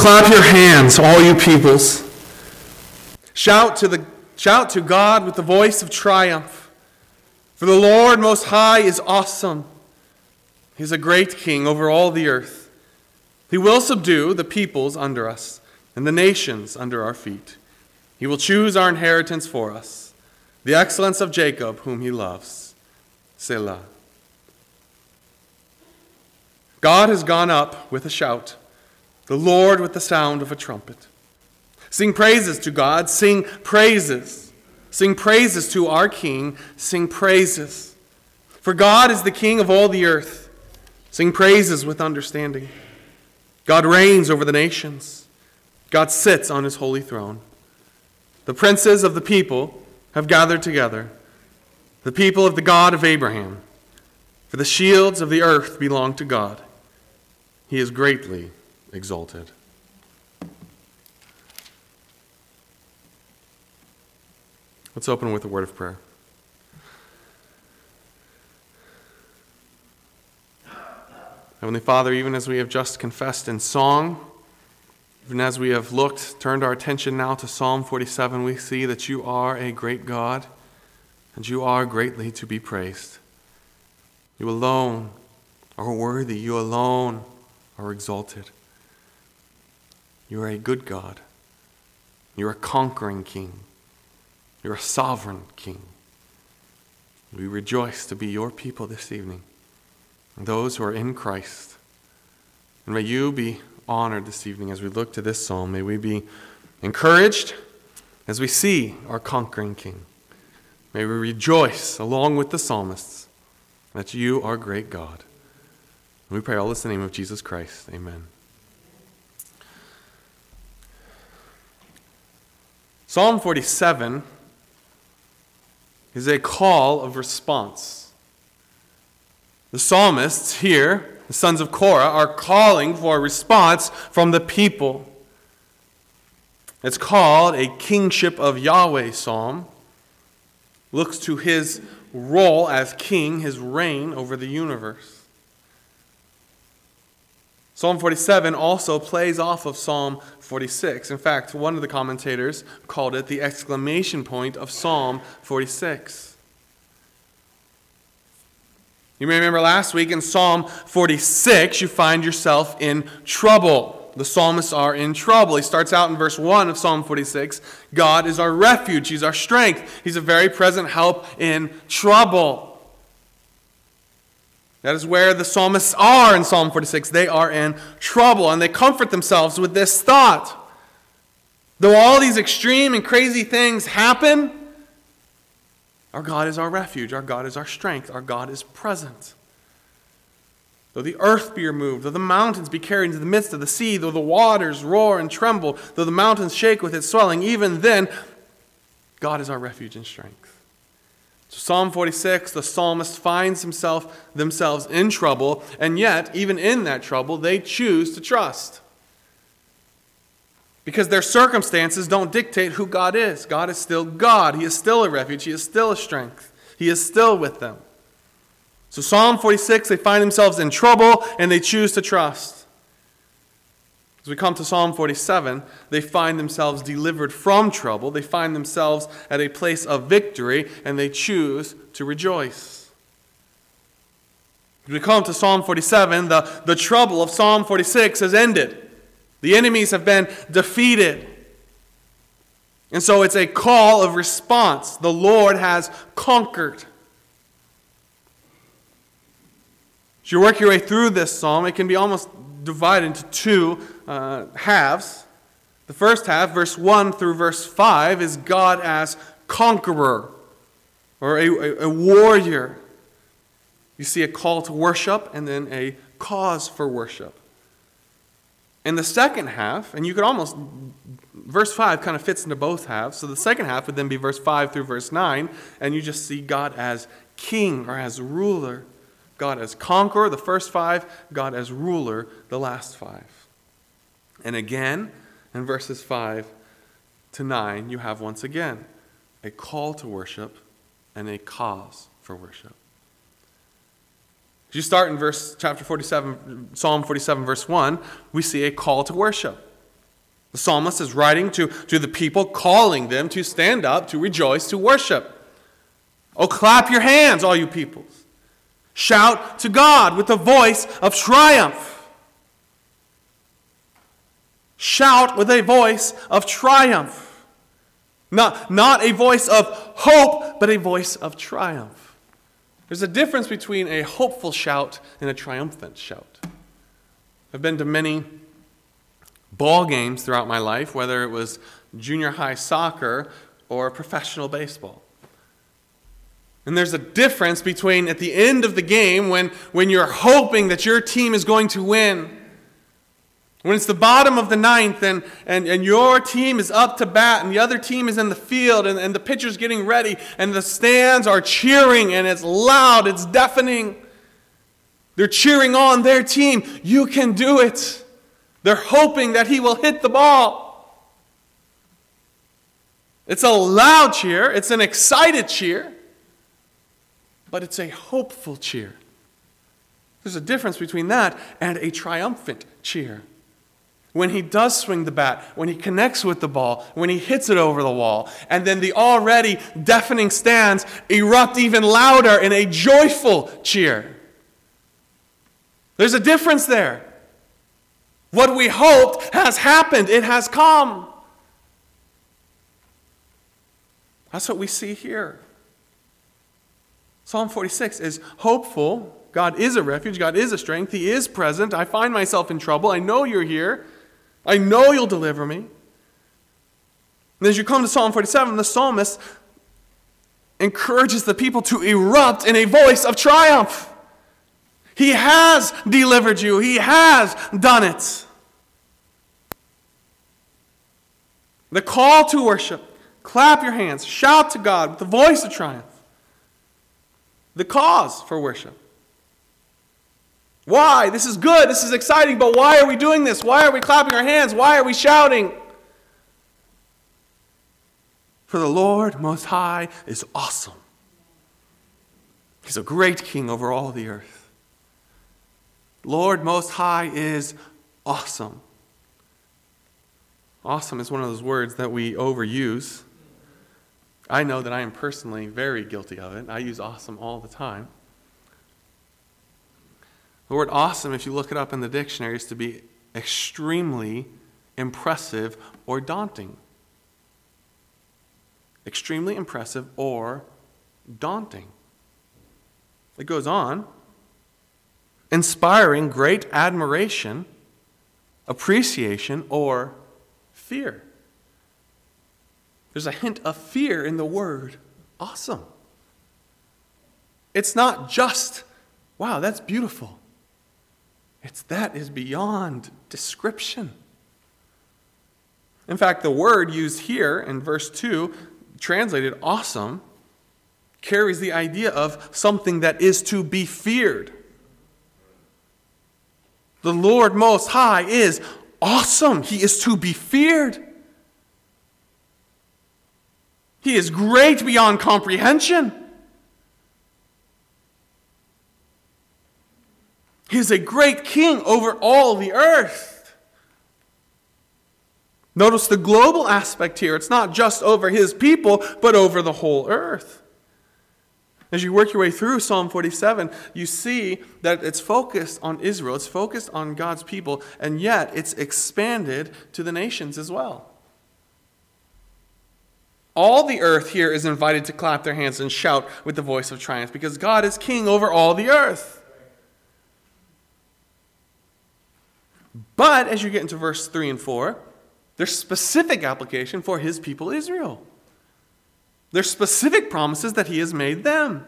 clap your hands, all you peoples. Shout to, the, shout to God with the voice of triumph. For the Lord Most High is awesome. He is a great king over all the earth. He will subdue the peoples under us and the nations under our feet. He will choose our inheritance for us, the excellence of Jacob, whom he loves. Selah. God has gone up with a shout, the Lord with the sound of a trumpet. Sing praises to God, sing praises. Sing praises to our King, sing praises. For God is the King of all the earth. Sing praises with understanding. God reigns over the nations. God sits on his holy throne. The princes of the people have gathered together, the people of the God of Abraham. For the shields of the earth belong to God. He is greatly exalted. Let's open with a word of prayer. Heavenly Father, even as we have just confessed in song, even as we have looked, turned our attention now to Psalm 47, we see that you are a great God and you are greatly to be praised. You alone are worthy, you alone are exalted. You are a good God, you're a conquering King. You're a sovereign king. We rejoice to be your people this evening, those who are in Christ. And may you be honored this evening as we look to this psalm. May we be encouraged as we see our conquering king. May we rejoice along with the psalmists that you are great God. And we pray all this in the name of Jesus Christ. Amen. Psalm 47 is a call of response. The psalmists here, the sons of Korah, are calling for a response from the people. It's called a kingship of Yahweh psalm. Looks to his role as king, his reign over the universe. Psalm 47 also plays off of Psalm 46. In fact, one of the commentators called it the exclamation point of Psalm 46. You may remember last week in Psalm 46, you find yourself in trouble. The psalmists are in trouble. He starts out in verse 1 of Psalm 46 God is our refuge, He's our strength, He's a very present help in trouble. That is where the psalmists are in Psalm 46. They are in trouble, and they comfort themselves with this thought. Though all these extreme and crazy things happen, our God is our refuge, our God is our strength, our God is present. Though the earth be removed, though the mountains be carried into the midst of the sea, though the waters roar and tremble, though the mountains shake with its swelling, even then, God is our refuge and strength. So Psalm 46, the psalmist finds himself themselves in trouble, and yet, even in that trouble, they choose to trust. Because their circumstances don't dictate who God is. God is still God. He is still a refuge. He is still a strength. He is still with them. So, Psalm 46, they find themselves in trouble and they choose to trust. We come to Psalm 47, they find themselves delivered from trouble. They find themselves at a place of victory, and they choose to rejoice. As we come to Psalm 47, the, the trouble of Psalm 46 has ended. The enemies have been defeated. And so it's a call of response. The Lord has conquered. As you work your way through this psalm, it can be almost divided into two uh, halves. The first half, verse 1 through verse 5, is God as conqueror or a, a, warrior. You see a call to worship and then a cause for worship. In the second half, and you could almost, verse 5 kind of fits into both halves. So the second half would then be verse 5 through verse 9, and you just see God as king or as ruler. God as conqueror, the first five, God as ruler, the last five. And again, in verses 5 to 9, you have once again a call to worship and a cause for worship. As you start in verse chapter 47, Psalm 47, verse 1, we see a call to worship. The psalmist is writing to, to the people, calling them to stand up, to rejoice, to worship. Oh, clap your hands, all you peoples. Shout to God with a voice of triumph. Shout with a voice of triumph. Not, not a voice of hope, but a voice of triumph. There's a difference between a hopeful shout and a triumphant shout. I've been to many ball games throughout my life, whether it was junior high soccer or professional baseball. And there's a difference between at the end of the game when, when you're hoping that your team is going to win. When it's the bottom of the ninth and, and, and your team is up to bat and the other team is in the field and, and the pitcher's getting ready and the stands are cheering and it's loud, it's deafening. They're cheering on their team. You can do it. They're hoping that he will hit the ball. It's a loud cheer, it's an excited cheer, but it's a hopeful cheer. There's a difference between that and a triumphant cheer. When he does swing the bat, when he connects with the ball, when he hits it over the wall, and then the already deafening stands erupt even louder in a joyful cheer. There's a difference there. What we hoped has happened, it has come. That's what we see here. Psalm 46 is hopeful. God is a refuge. God is a strength. He is present. I find myself in trouble. I know you're here. I know you'll deliver me. And as you come to Psalm 47, the psalmist encourages the people to erupt in a voice of triumph. He has delivered you, He has done it. The call to worship clap your hands, shout to God with the voice of triumph. The cause for worship. Why? This is good, this is exciting, but why are we doing this? Why are we clapping our hands? Why are we shouting? For the Lord Most High is awesome. He's a great king over all the earth. Lord Most High is awesome. Awesome is one of those words that we overuse. I know that I am personally very guilty of it. I use awesome all the time. The word awesome, if you look it up in the dictionary, is to be extremely impressive or daunting. Extremely impressive or daunting. It goes on inspiring great admiration, appreciation, or fear. There's a hint of fear in the word awesome. It's not just, wow, that's beautiful. It's that is beyond description. In fact, the word used here in verse 2, translated awesome, carries the idea of something that is to be feared. The Lord Most High is awesome. He is to be feared. He is great beyond comprehension. He is a great king over all the earth. Notice the global aspect here. It's not just over his people, but over the whole earth. As you work your way through Psalm 47, you see that it's focused on Israel, it's focused on God's people, and yet it's expanded to the nations as well. All the earth here is invited to clap their hands and shout with the voice of triumph because God is king over all the earth. But as you get into verse 3 and 4, there's specific application for his people Israel. There's specific promises that he has made them.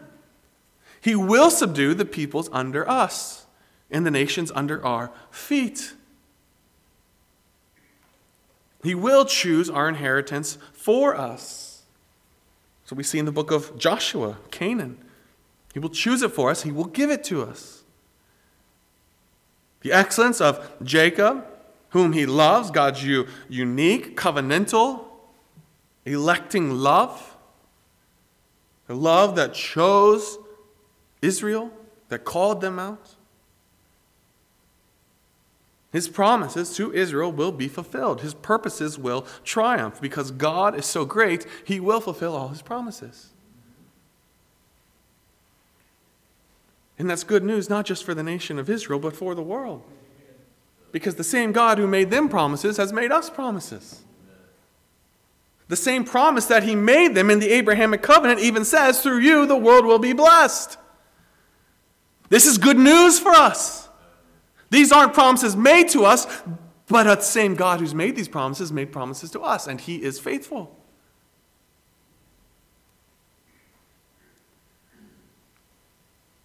He will subdue the peoples under us and the nations under our feet. He will choose our inheritance for us. So we see in the book of Joshua, Canaan. He will choose it for us, He will give it to us. The excellence of Jacob, whom He loves, God's unique, covenantal, electing love the love that chose Israel, that called them out. His promises to Israel will be fulfilled. His purposes will triumph because God is so great, he will fulfill all his promises. And that's good news not just for the nation of Israel, but for the world. Because the same God who made them promises has made us promises. The same promise that he made them in the Abrahamic covenant even says, through you the world will be blessed. This is good news for us. These aren't promises made to us, but the same God who's made these promises made promises to us, and he is faithful.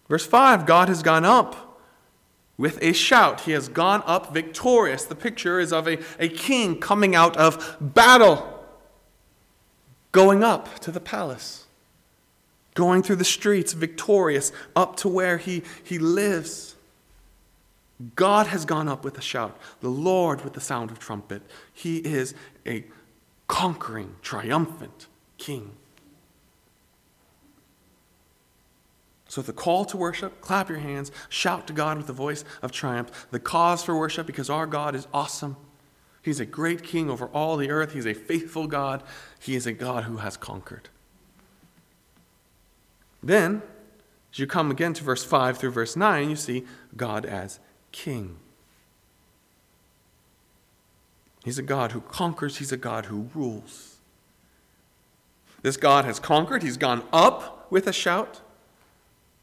Verse 5 God has gone up with a shout. He has gone up victorious. The picture is of a, a king coming out of battle, going up to the palace, going through the streets victorious, up to where he, he lives. God has gone up with a shout, the Lord with the sound of trumpet. He is a conquering, triumphant king. So, the call to worship, clap your hands, shout to God with the voice of triumph. The cause for worship, because our God is awesome. He's a great king over all the earth. He's a faithful God. He is a God who has conquered. Then, as you come again to verse 5 through verse 9, you see God as king. He's a God who conquers, he's a God who rules. This God has conquered, he's gone up with a shout.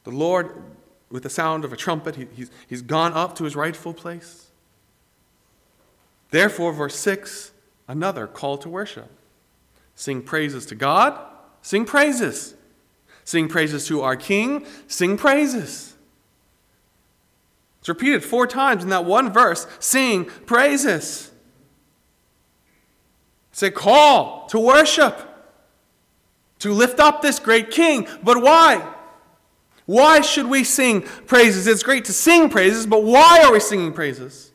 The Lord, with the sound of a trumpet, he, he's, he's gone up to his rightful place. Therefore, verse 6, another call to worship. Sing praises to God, sing praises. Sing praises to our King, sing praises. It's repeated four times in that one verse sing praises. It's a call to worship, to lift up this great king. But why? Why should we sing praises? It's great to sing praises, but why are we singing praises?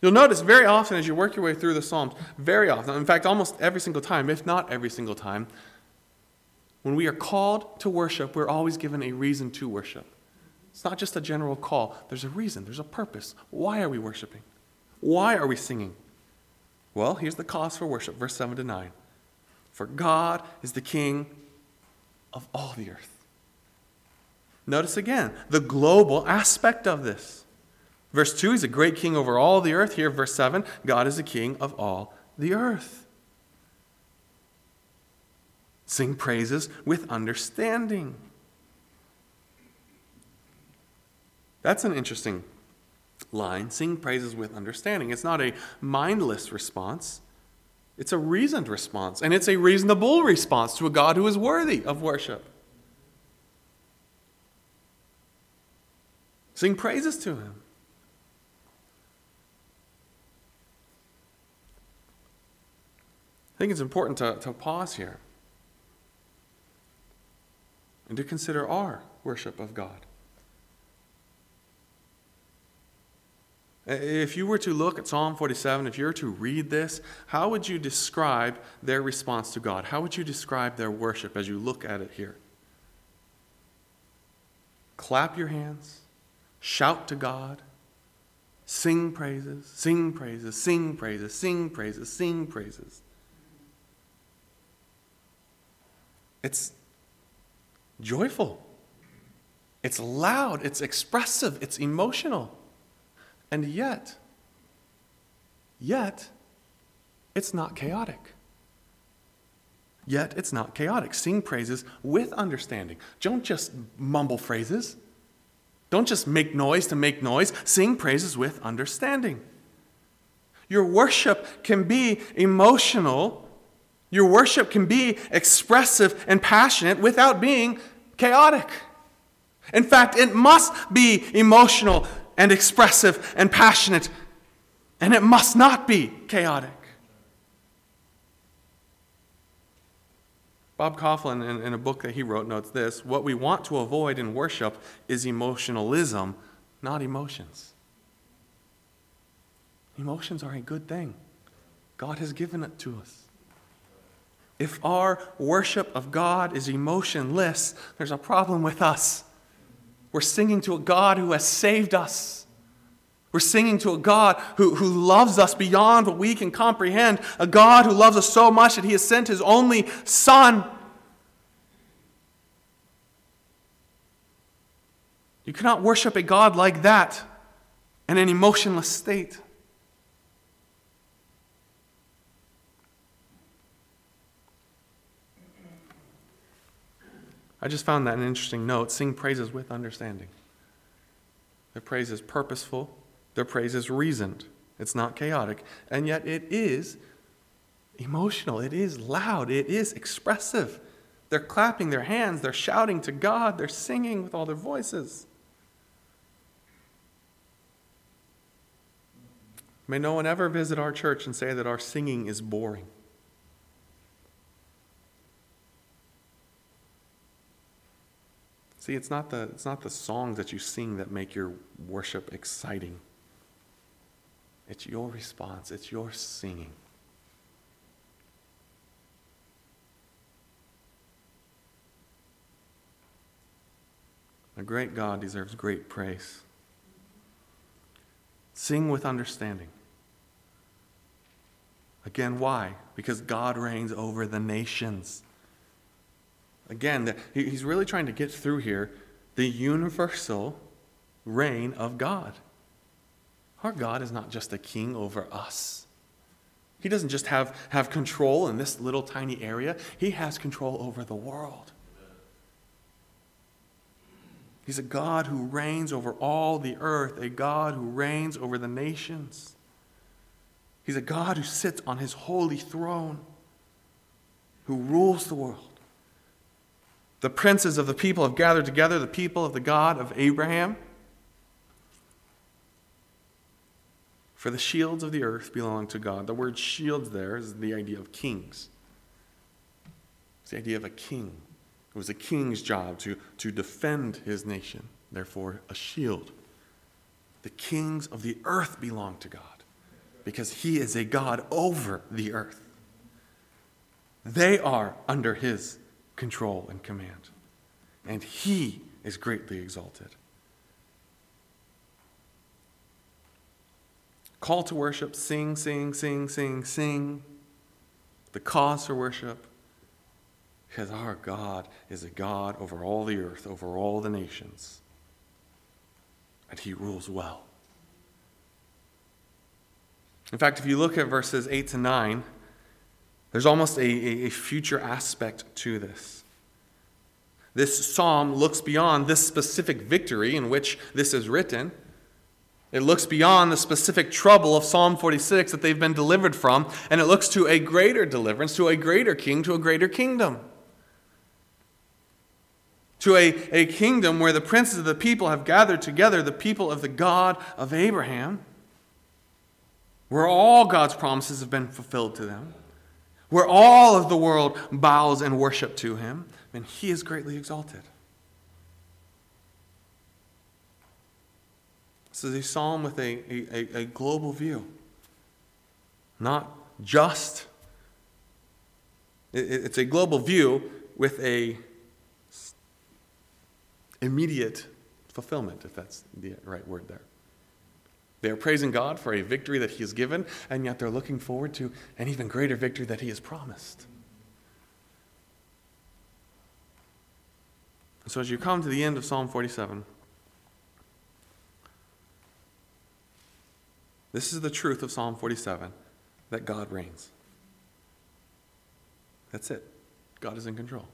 You'll notice very often as you work your way through the Psalms, very often, in fact, almost every single time, if not every single time, when we are called to worship, we're always given a reason to worship. It's not just a general call, there's a reason, there's a purpose. Why are we worshiping? Why are we singing? Well, here's the cause for worship, verse 7 to 9. For God is the King of all the earth. Notice again the global aspect of this. Verse 2, he's a great king over all the earth. Here, verse 7, God is the king of all the earth. Sing praises with understanding. That's an interesting line. Sing praises with understanding. It's not a mindless response, it's a reasoned response. And it's a reasonable response to a God who is worthy of worship. Sing praises to him. I think it's important to, to pause here and to consider our worship of God. Uh, if you were to look at Psalm 47, if you were to read this, how would you describe their response to God? How would you describe their worship as you look at it here? Clap your hands, shout to God, sing praises, sing praises, sing praises, sing praises, sing praises. It's joyful, it's loud, it's expressive, it's emotional. And yet, yet, it's not chaotic. Yet, it's not chaotic. Sing praises with understanding. Don't just mumble phrases. Don't just make noise to make noise. Sing praises with understanding. Your worship can be emotional. Your worship can be expressive and passionate without being chaotic. In fact, it must be emotional and expressive and passionate, and it must not be chaotic. Bob Kauflin, in, in, a book that he wrote, notes this What we want to avoid in worship is emotionalism, not emotions. Emotions are a good thing, God has given it to us. If our worship of God is emotionless, there's a problem with us. We're singing to a God who has saved us. We're singing to a God who, who loves us beyond what we can comprehend, a God who loves us so much that he has sent his only Son. You cannot worship a God like that in an emotionless state. I just found that an interesting note. Sing praises with understanding. Their praise is purposeful, their praise is reasoned. It's not chaotic. And yet it is emotional, it is loud, it is expressive. They're clapping their hands, they're shouting to God, they're singing with all their voices. May no one ever visit our church and say that our singing is boring. See, it's not the, it's not the songs that you sing that make your worship exciting. It's your response, it's your singing. A great God deserves great praise. Sing with understanding. Again, why? Because God reigns over the nations. Again, he's really trying to get through here the universal reign of God. Our God is not just a king over us. He doesn't just have, have control in this little tiny area, He has control over the world. He's a God who reigns over all the earth, a God who reigns over the nations. He's a God who sits on his holy throne, who rules the world. The princes of the people have gathered together, the people of the God of Abraham. For the shields of the earth belong to God. The word shields there is the idea of kings. It's the idea of a king. It was a king's job to, to defend his nation, therefore, a shield. The kings of the earth belong to God because he is a God over the earth. They are under his control and command, and he is greatly exalted. Call to worship, sing, sing, sing, sing, sing. The cause for worship, because our God is a God over all the earth, over all the nations, and he rules well. In fact, if you look at verses 8 to 9, there's almost a, a, future aspect to this. This psalm looks beyond this specific victory in which this is written it looks beyond the specific trouble of Psalm 46 that they've been delivered from, and it looks to a greater deliverance, to a greater king, to a greater kingdom. To a, a kingdom where the princes of the people have gathered together, the people of the God of Abraham, where all God's promises have been fulfilled to them, where all of the world bows and worship to him, and he is greatly exalted. This is a psalm with a, a, a global view, not just. it's a global view with a immediate fulfillment, if that's the right word there. They are praising God for a victory that He has given, and yet they're looking forward to an even greater victory that He has promised. So, as you come to the end of Psalm 47, This is the truth of Psalm 47 that God reigns. That's it. God is in control.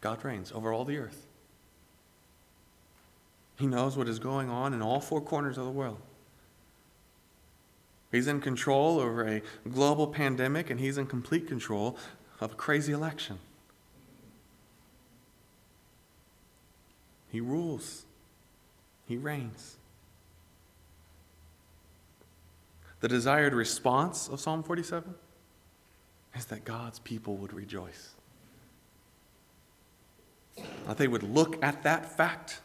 God reigns over all the earth. He knows what is going on in all four corners of the world. He's in control over a global pandemic, and he's in complete control of a crazy election. He rules, he reigns. The desired response of Psalm 47 is that God's people would rejoice. That they would look at that fact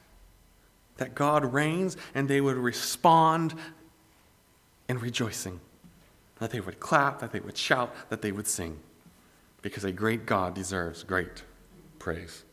that God reigns and they would respond in rejoicing. That they would clap, that they would shout, that they would sing. Because a great God deserves great praise.